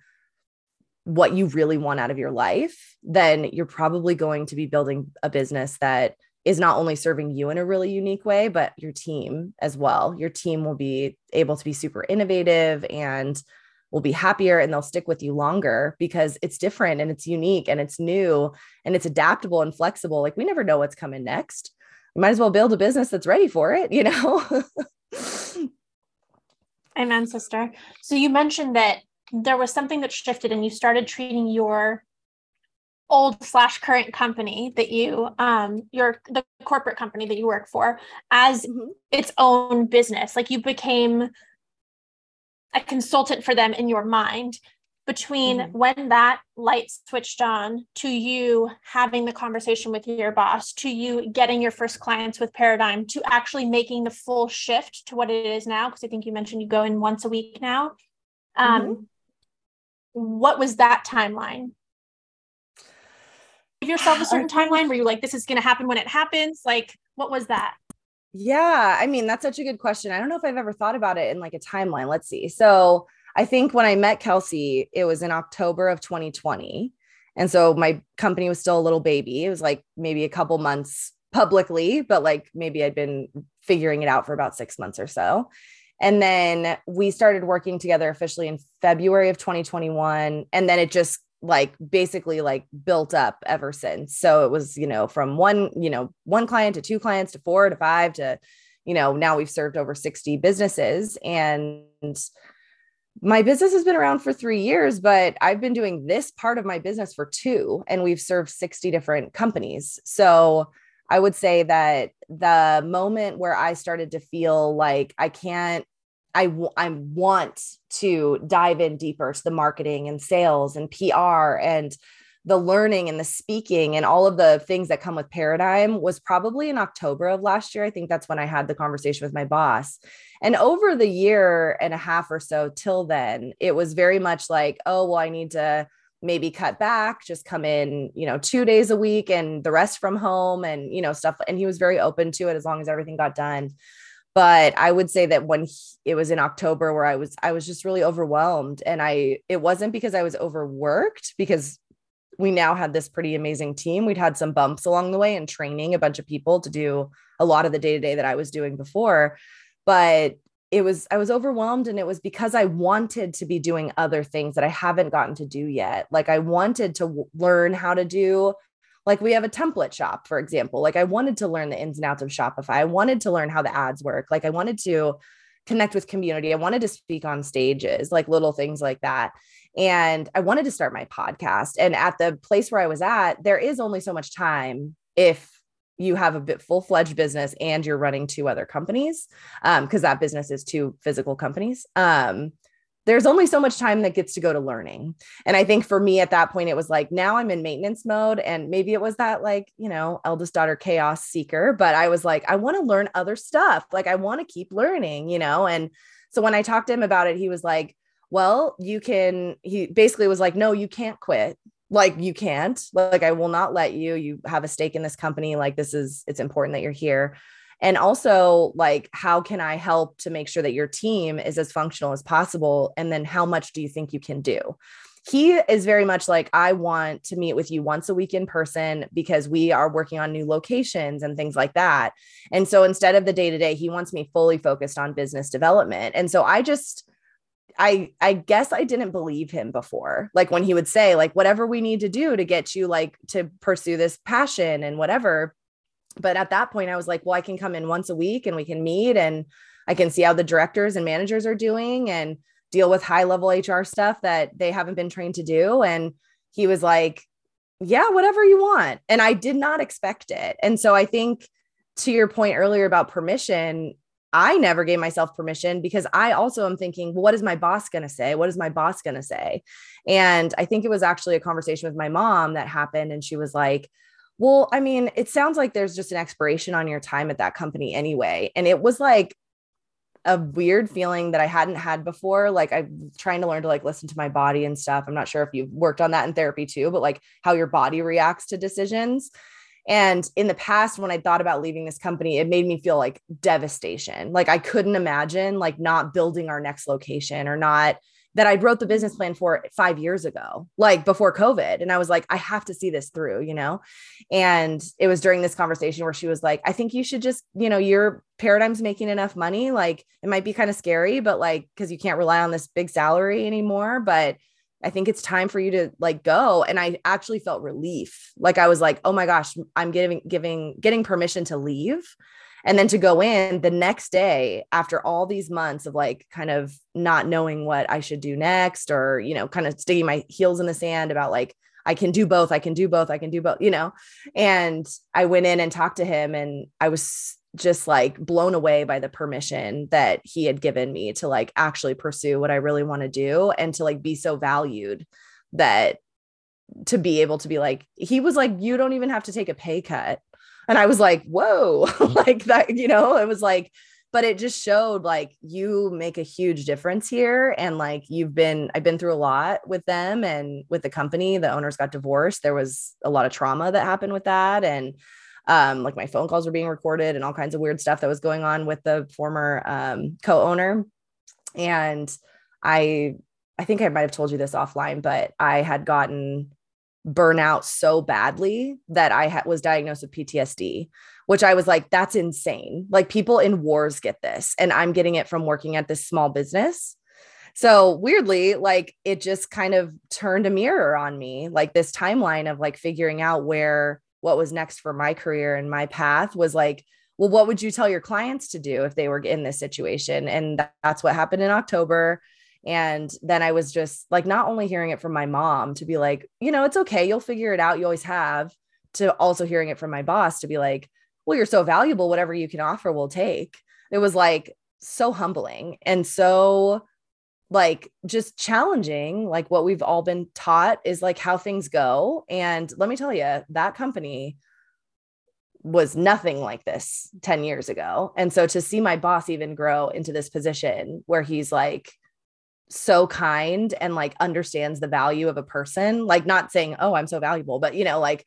what you really want out of your life then you're probably going to be building a business that is not only serving you in a really unique way, but your team as well. Your team will be able to be super innovative and will be happier and they'll stick with you longer because it's different and it's unique and it's new and it's adaptable and flexible. Like we never know what's coming next. We might as well build a business that's ready for it, you know? [LAUGHS] Amen, sister. So you mentioned that there was something that shifted and you started treating your old slash current company that you um your the corporate company that you work for as mm-hmm. its own business like you became a consultant for them in your mind between mm-hmm. when that light switched on to you having the conversation with your boss to you getting your first clients with paradigm to actually making the full shift to what it is now because i think you mentioned you go in once a week now um mm-hmm. what was that timeline give yourself a [SIGHS] certain timeline where you're like, this is going to happen when it happens? Like, what was that? Yeah, I mean, that's such a good question. I don't know if I've ever thought about it in like a timeline. Let's see. So, I think when I met Kelsey, it was in October of 2020. And so my company was still a little baby. It was like maybe a couple months publicly, but like maybe I'd been figuring it out for about six months or so. And then we started working together officially in February of 2021. And then it just like basically like built up ever since. So it was, you know, from one, you know, one client to two clients to four to five to, you know, now we've served over 60 businesses and my business has been around for three years, but I've been doing this part of my business for two, and we've served 60 different companies. So I would say that the moment where I started to feel like I can't I, w- I want to dive in deeper to the marketing and sales and PR and the learning and the speaking and all of the things that come with paradigm was probably in October of last year. I think that's when I had the conversation with my boss. And over the year and a half or so till then, it was very much like, oh, well, I need to maybe cut back, just come in, you know, two days a week and the rest from home and, you know, stuff. And he was very open to it as long as everything got done but i would say that when he, it was in october where i was i was just really overwhelmed. And i it wasn't because i was overworked because we now had this pretty amazing team. We'd had some bumps along the way and training a bunch of people to do a lot of the day to day that i was doing before but it was i was overwhelmed and it was because i wanted to be doing other things that i haven't gotten to do yet. Like i wanted to w- learn how to do like we have a template shop, for example. Like I wanted to learn the ins and outs of Shopify. I wanted to learn how the ads work. Like I wanted to connect with community. I wanted to speak on stages, like little things like that. And I wanted to start my podcast. And at the place where I was at, there is only so much time if you have a bit full-fledged business and you're running two other companies um because that business is two physical companies um there's only so much time that gets to go to learning. And I think for me at that point, it was like, now I'm in maintenance mode. And maybe it was that, like, you know, eldest daughter chaos seeker, but I was like, I want to learn other stuff. Like, I want to keep learning, you know? And so when I talked to him about it, he was like, well, you can, he basically was like, no, you can't quit. Like, you can't. Like, I will not let you. You have a stake in this company. Like, this is, it's important that you're here and also like how can i help to make sure that your team is as functional as possible? And then how much do you think you can do? He is very much like i want to meet with you once a week in person because we are working on new locations and things like that. And so instead of the day to day he wants me fully focused on business development. And so i just I I guess I didn't believe him before. Like when he would say like whatever we need to do to get you like to pursue this passion and whatever but at that point i was like well i can come in once a week and we can meet and i can see how the directors and managers are doing and deal with high level hr stuff that they haven't been trained to do and he was like yeah whatever you want and i did not expect it and so i think to your point earlier about permission I never gave myself permission because I also am thinking, well, what is my boss going to say? What is my boss going to say? And I think it was actually a conversation with my mom that happened. And she was like, well, I mean, it sounds like there's just an expiration on your time at that company anyway. And it was like a weird feeling that I hadn't had before. Like I'm trying to learn to like listen to my body and stuff. I'm not sure if you've worked on that in therapy too, but like how your body reacts to decisions. And in the past, when I thought about leaving this company, it made me feel like devastation. Like I couldn't imagine like not building our next location or not that I wrote the business plan for five years ago, like before COVID. And I was like, I have to see this through, you know? And it was during this conversation where she was like, I think you should just, you know, your paradigm's making enough money. Like it might be kind of scary, but like, cause you can't rely on this big salary anymore. But I think it's time for you to like go. And I actually felt relief. Like I was like, oh my gosh, I'm giving, giving, getting permission to leave and then to go in the next day after all these months of like kind of not knowing what I should do next or, you know, kind of sticking my heels in the sand about like, I can do both. I can do both. I can do both, you know? And I went in and talked to him and I was just like blown away by the permission that he had given me to like actually pursue what I really want to do and to like be so valued that to be able to be like, he was like, you don't even have to take a pay cut and I was like, whoa, [LAUGHS] like that, you know, it was like, but it just showed like you make a huge difference here. And like you've been, I've been through a lot with them and with the company. The owners got divorced. There was a lot of trauma that happened with that. And um, like my phone calls were being recorded and all kinds of weird stuff that was going on with the former um, co-owner. And I, I think I might have told you this offline, but I had gotten burnout so badly that I ha- was diagnosed with PTSD, which I was like, that's insane. Like people in wars get this, and I'm getting it from working at this small business. So weirdly, like it just kind of turned a mirror on me, like this timeline of like figuring out where what was next for my career and my path was like, well, what would you tell your clients to do if they were in this situation? And that's what happened in October. And then I was just like, not only hearing it from my mom to be like, you know, it's okay, you'll figure it out, you always have, to also hearing it from my boss to be like, well, you're so valuable, whatever you can offer, we'll take. It was like so humbling and so like just challenging like what we've all been taught is like how things go and let me tell you that company was nothing like this 10 years ago and so to see my boss even grow into this position where he's like so kind and like understands the value of a person like not saying oh i'm so valuable but you know like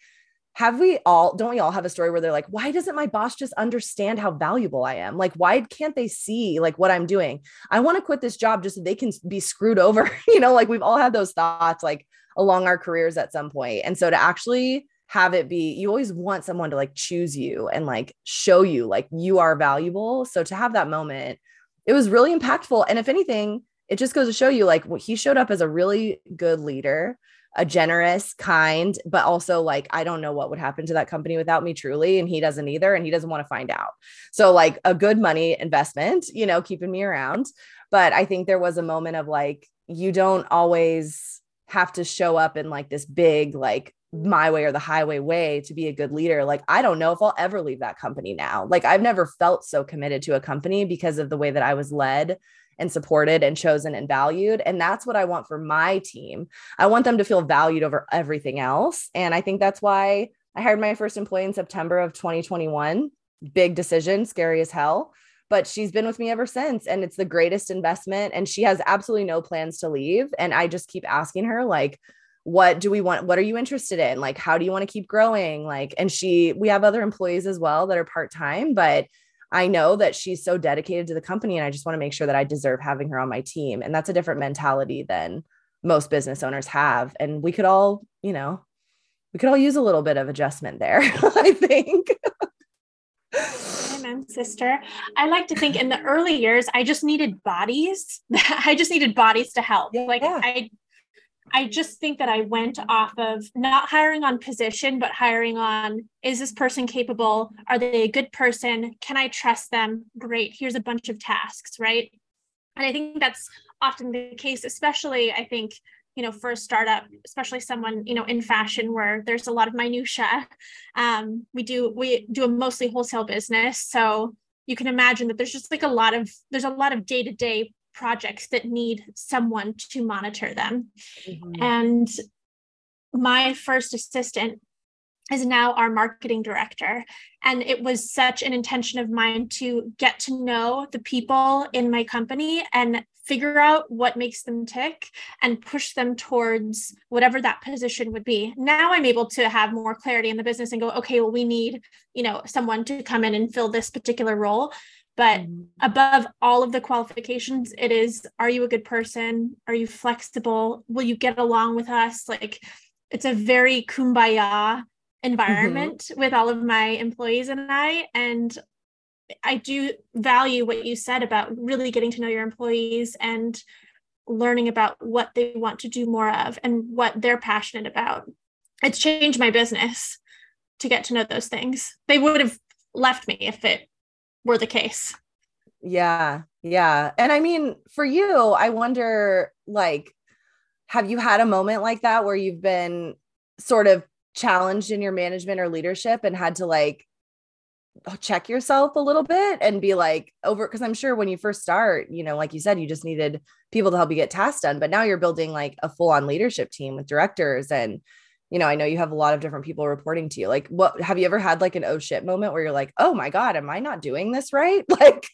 have we all don't we all have a story where they're like why doesn't my boss just understand how valuable i am? Like why can't they see like what i'm doing? I want to quit this job just so they can be screwed over [LAUGHS] you know like we've all had those thoughts like along our careers at some point and so to actually have it be you always want someone to like choose you and like show you like you are valuable so to have that moment it was really impactful and if anything it just goes to show you like he showed up as a really good leader a generous kind but also like i don't know what would happen to that company without me truly and he doesn't either and he doesn't want to find out so like a good money investment you know keeping me around but i think there was a moment of like you don't always have to show up in like this big like my way or the highway way to be a good leader. Like, I don't know if I'll ever leave that company now. Like, I've never felt so committed to a company because of the way that I was led and supported and chosen and valued. And that's what I want for my team. I want them to feel valued over everything else. And I think that's why I hired my first employee in September of 2021. Big decision, scary as hell. But she's been with me ever since. And it's the greatest investment. And she has absolutely no plans to leave. And I just keep asking her, like, what do we want what are you interested in like how do you want to keep growing like and she we have other employees as well that are part-time but I know that she's so dedicated to the company and I just want to make sure that I deserve having her on my team. And that's a different mentality than most business owners have. And we could all, you know, we could all use a little bit of adjustment there, [LAUGHS] I think. Amen, sister. I like to think in the early years, I just needed bodies. [LAUGHS] I just needed bodies to help. Yeah, like yeah. I I just think that I went off of not hiring on position, but hiring on is this person capable? Are they a good person? Can I trust them? Great. Here's a bunch of tasks, right? And I think that's often the case, especially I think, you know, for a startup, especially someone, you know, in fashion where there's a lot of minutia. Um, we do we do a mostly wholesale business. So you can imagine that there's just like a lot of there's a lot of day-to-day projects that need someone to monitor them. Mm-hmm. And my first assistant is now our marketing director. And it was such an intention of mine to get to know the people in my company and figure out what makes them tick and push them towards whatever that position would be. Now I'm able to have more clarity in the business and go, okay, well, we need, you know, someone to come in and fill this particular role. But mm-hmm. above all of the qualifications, it is are you a good person? Are you flexible? Will you get along with us? Like it's a very kumbaya environment mm-hmm. with all of my employees and I. And I do value what you said about really getting to know your employees and learning about what they want to do more of and what they're passionate about. It's changed my business to get to know those things. They would have left me if it were the case. Yeah. Yeah. And I mean, for you, I wonder like, have you had a moment like that where you've been sort of challenged in your management or leadership and had to like oh, check yourself a little bit and be like over because I'm sure when you first start, you know, like you said, you just needed people to help you get tasks done. But now you're building like a full on leadership team with directors and you know, I know you have a lot of different people reporting to you. Like, what have you ever had like an oh shit moment where you're like, oh my God, am I not doing this right? [LAUGHS] Like,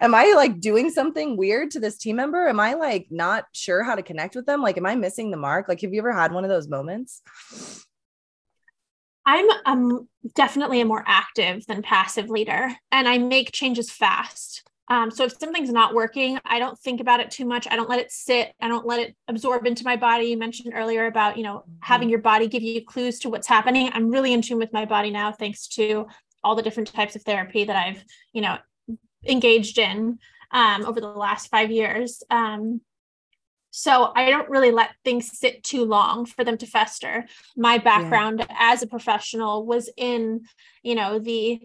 am I like doing something weird to this team member? Am I like not sure how to connect with them? Like, am I missing the mark? Like, have you ever had one of those moments? I'm um, definitely a more active than passive leader, and I make changes fast. Um, so if something's not working, I don't think about it too much. I don't let it sit. I don't let it absorb into my body. You mentioned earlier about, you know, mm-hmm. having your body give you clues to what's happening. I'm really in tune with my body now, thanks to all the different types of therapy that I've, you know, engaged in um, over the last five years. Um, so I don't really let things sit too long for them to fester. My background yeah. as a professional was in, you know, the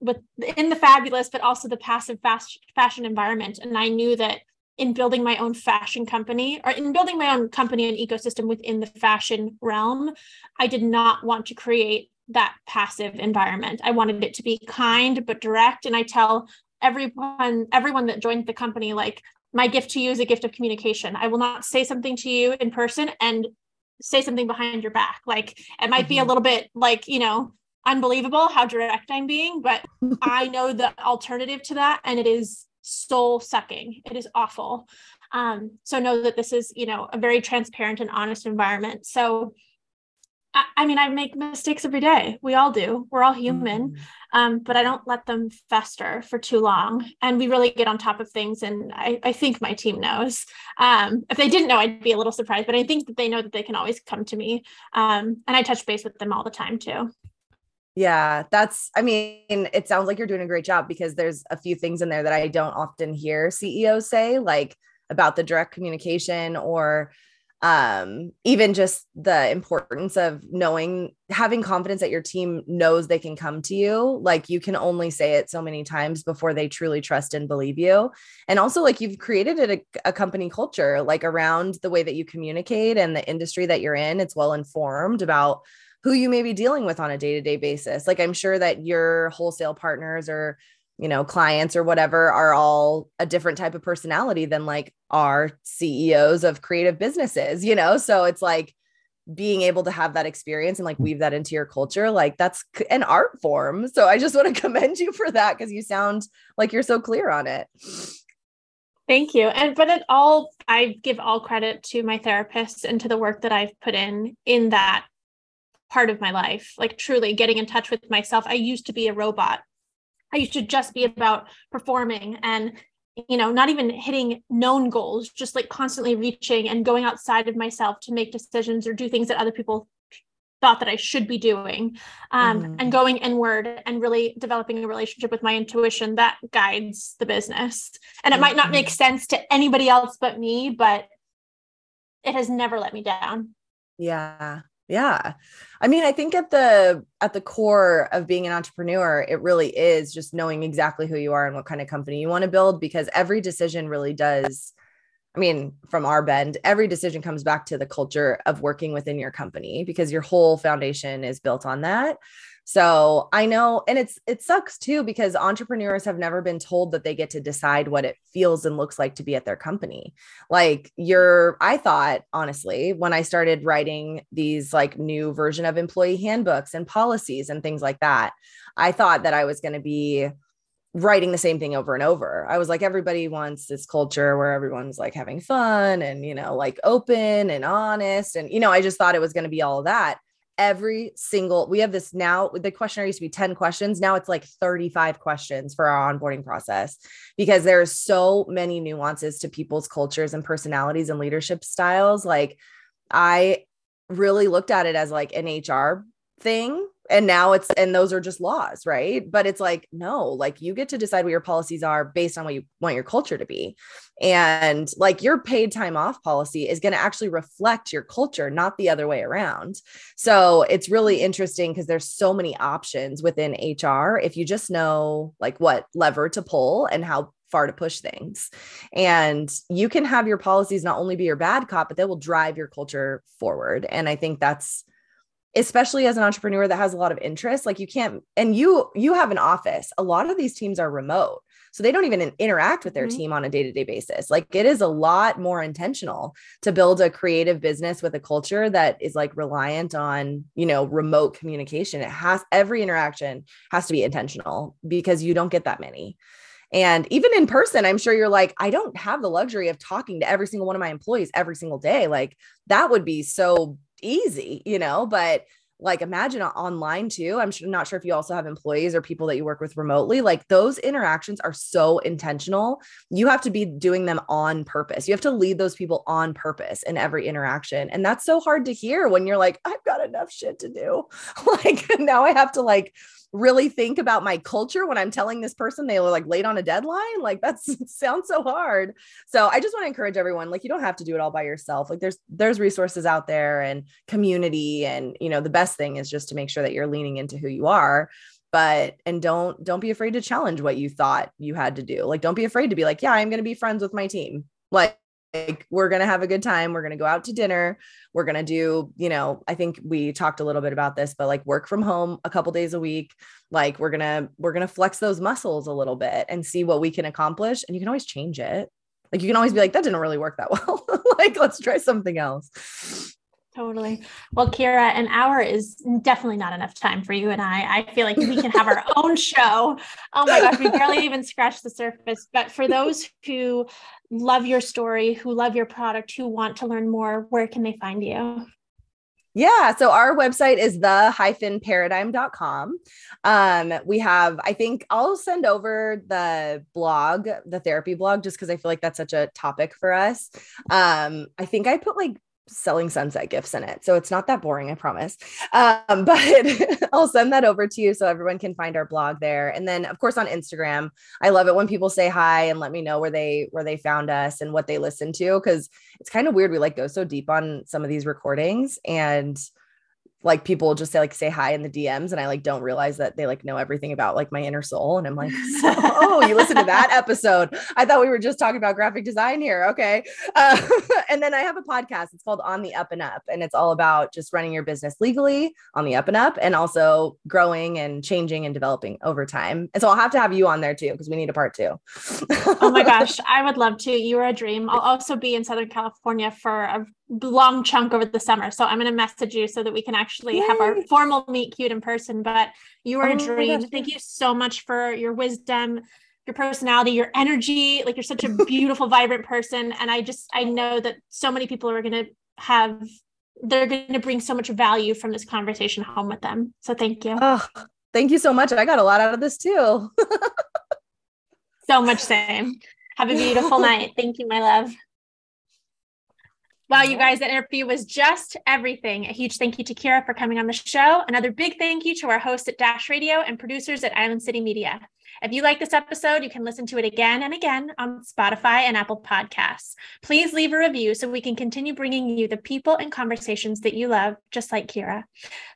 with in the fabulous, but also the passive fast fashion environment, and I knew that in building my own fashion company or in building my own company and ecosystem within the fashion realm, I did not want to create that passive environment. I wanted it to be kind but direct, and I tell everyone everyone that joined the company like my gift to you is a gift of communication. I will not say something to you in person and say something behind your back. Like it might mm-hmm. be a mm-hmm. little bit like, you know, unbelievable how direct I'm being, but [LAUGHS] I know the alternative to that and it is soul sucking. It is awful. Um, so know that this is, you know, a very transparent and honest environment. So I, I mean, I make mistakes every day. We all do. We're all human. Mm-hmm. Um, but I don't let them fester for too long. And we really get on top of things. And I, I think my team knows. Um, if they didn't know, I'd be a little surprised, but I think that they know that they can always come to me. Um, and I touch base with them all the time too. Yeah, that's, I mean, it sounds like you're doing a great job because there's a few things in there that I don't often hear CEOs say, like about the direct communication or um even just the importance of knowing having confidence that your team knows they can come to you. Like you can only say it so many times before they truly trust and believe you. And also like you've created a, a company culture like around the way that you communicate and the industry that you're in. It's well informed about who you may be dealing with on a day-to-day basis. Like i'm sure that your wholesale partners or you know clients or whatever are all a different type of personality than like our CEOs of creative businesses you know? So it's like being able to have that experience and like weave that into your culture like that's an art form. So i just want to [LAUGHS] commend you for that because you sound like you're so clear on it. Thank you. And but it all i give all credit to my therapist and to the work that i've put in in that part of my life like truly getting in touch with myself. I used to be a robot I used to just be about performing and you know not even hitting known goals just like constantly reaching and going outside of myself to make decisions or do things that other people thought that I should be doing um, mm-hmm. and going inward and really developing a relationship with my intuition that guides the business. And it might not make mm-hmm. sense to anybody else but me, but it has never let me down. Yeah. Yeah. I mean, I think at the at the core of being an entrepreneur, it really is just knowing exactly who you are and what kind of company you want to build because every decision really does I mean, from our bend, every decision comes back to the culture of working within your company because your whole foundation is built on that. So I know, and it's it sucks too because entrepreneurs have never been told that they get to decide what it feels and looks like to be at their company. Like you're, I thought honestly, when I started writing these like new version of employee handbooks and policies and things like that, I thought that I was going to be writing the same thing over and over. I was like, everybody wants this culture where everyone's like having fun and, you know, like open and honest. And, you know, I just thought it was going to be all of that every single we have this now the questionnaire used to be 10 questions. Now it's like 35 questions for our onboarding process because there's so many nuances to people's cultures and personalities and leadership styles. Like i really looked at it as like an hr thing and now it's and those are just laws right but it's like no like you get to decide what your policies are based on what you want your culture to be and like your paid time off policy is going to actually reflect your culture not the other way around so it's really interesting because there's so many options within hr if you just know like what lever to pull and how far to push things. And you can have your policies not only be your bad cop, but they will drive your culture forward. And I think that's especially as an entrepreneur that has a lot of interest like you can't and you you have an office a lot of these teams are remote so they don't even interact with their mm-hmm. team on a day-to-day basis like it is a lot more intentional to build a creative business with a culture that is like reliant on you know remote communication it has every interaction has to be intentional because you don't get that many and even in person, I'm sure you're like, I don't have the luxury of talking to every single one of my employees every single day. Like that would be so easy, you know, but like imagine online too. I'm not sure if you also have employees or people that you work with remotely. Like those interactions are so intentional. You have to be doing them on purpose. You have to lead those people on purpose in every interaction. And that's so hard to hear when you're like, I've got enough shit to do. [LAUGHS] like now I have to like really think about my culture when I'm telling this person they were like late on a deadline. Like that [LAUGHS] sounds so hard. So I just want to encourage everyone, like you don't have to do it all by yourself. Like there's there's resources out there and community. And you know, the best thing is just to make sure that you're leaning into who you are but and don't don't be afraid to challenge what you thought you had to do like don't be afraid to be like yeah i'm going to be friends with my team like like we're going to have a good time we're going to go out to dinner we're going to do you know i think we talked a little bit about this but like work from home a couple days a week like we're going to we're going to flex those muscles a little bit and see what we can accomplish and you can always change it. Like you can always be like that didn't really work that [LAUGHS] well. Like let's try something else Totally. Well, Kira, an hour is definitely not enough time for you and I. I feel like we can have our [LAUGHS] own show. Oh my gosh, we barely even scratched the surface. But for those who love your story, who love your product, who want to learn more, where can they find you? Yeah. So our website is the hyphen paradigm.com. Um, we have, I think I'll send over the blog, the therapy blog, just because I feel like that's such a topic for us. Um, I think I put like selling sunset gifts in it. So it's not that boring, I promise. Um, [LAUGHS] but [LAUGHS] I'll send that over to you so everyone can find our blog there. And then of course on Instagram, I love it when people say hi and let me know where they where they found us and what they listen to because it's kind of weird. We like go so deep on some of these recordings and like people just say like say hi in the DMs and I like don't realize that they like know everything about like my inner soul and I'm like [LAUGHS] so, oh you listened to that episode. I thought we were just talking about graphic design here. Okay. Uh, [LAUGHS] and then I have a podcast. It's called on the up and up and it's all about just running your business legally on the up and up and also growing and changing and developing over time. And so I'll have to have you on there too because we need a part two. Oh my [LAUGHS] gosh I would love to. You are a dream. I'll also be in Southern California for a long chunk over the summer. So I'm going to message you so that we can actually Yay. have our formal meet cute in person. But you are oh a dream. Thank you so much for your wisdom, your personality, your energy. Like you're such a [LAUGHS] beautiful, vibrant person. And I just, I know that so many people are going to have, they're going to bring so much value from this conversation home with them. So thank you. Oh, thank you so much. I got a lot out of this too. [LAUGHS] so much same. Have a beautiful [LAUGHS] night. Thank you, my love. Wow, you guys, that interview was just everything. A huge thank you to Kira for coming on the show. Another big thank you to our host at Dash Radio and producers at Island City Media. If you like this episode, you can listen to it again and again on Spotify and Apple Podcasts. Please leave a review so we can continue bringing you the people and conversations that you love, just like Kira.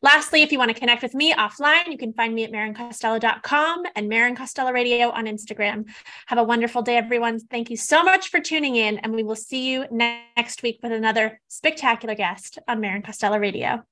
Lastly, if you want to connect with me offline, you can find me at marrincostello.com and Marrin Costello Radio on Instagram. Have a wonderful day, everyone. Thank you so much for tuning in, and we will see you next week with another spectacular guest on Marrin Costello Radio.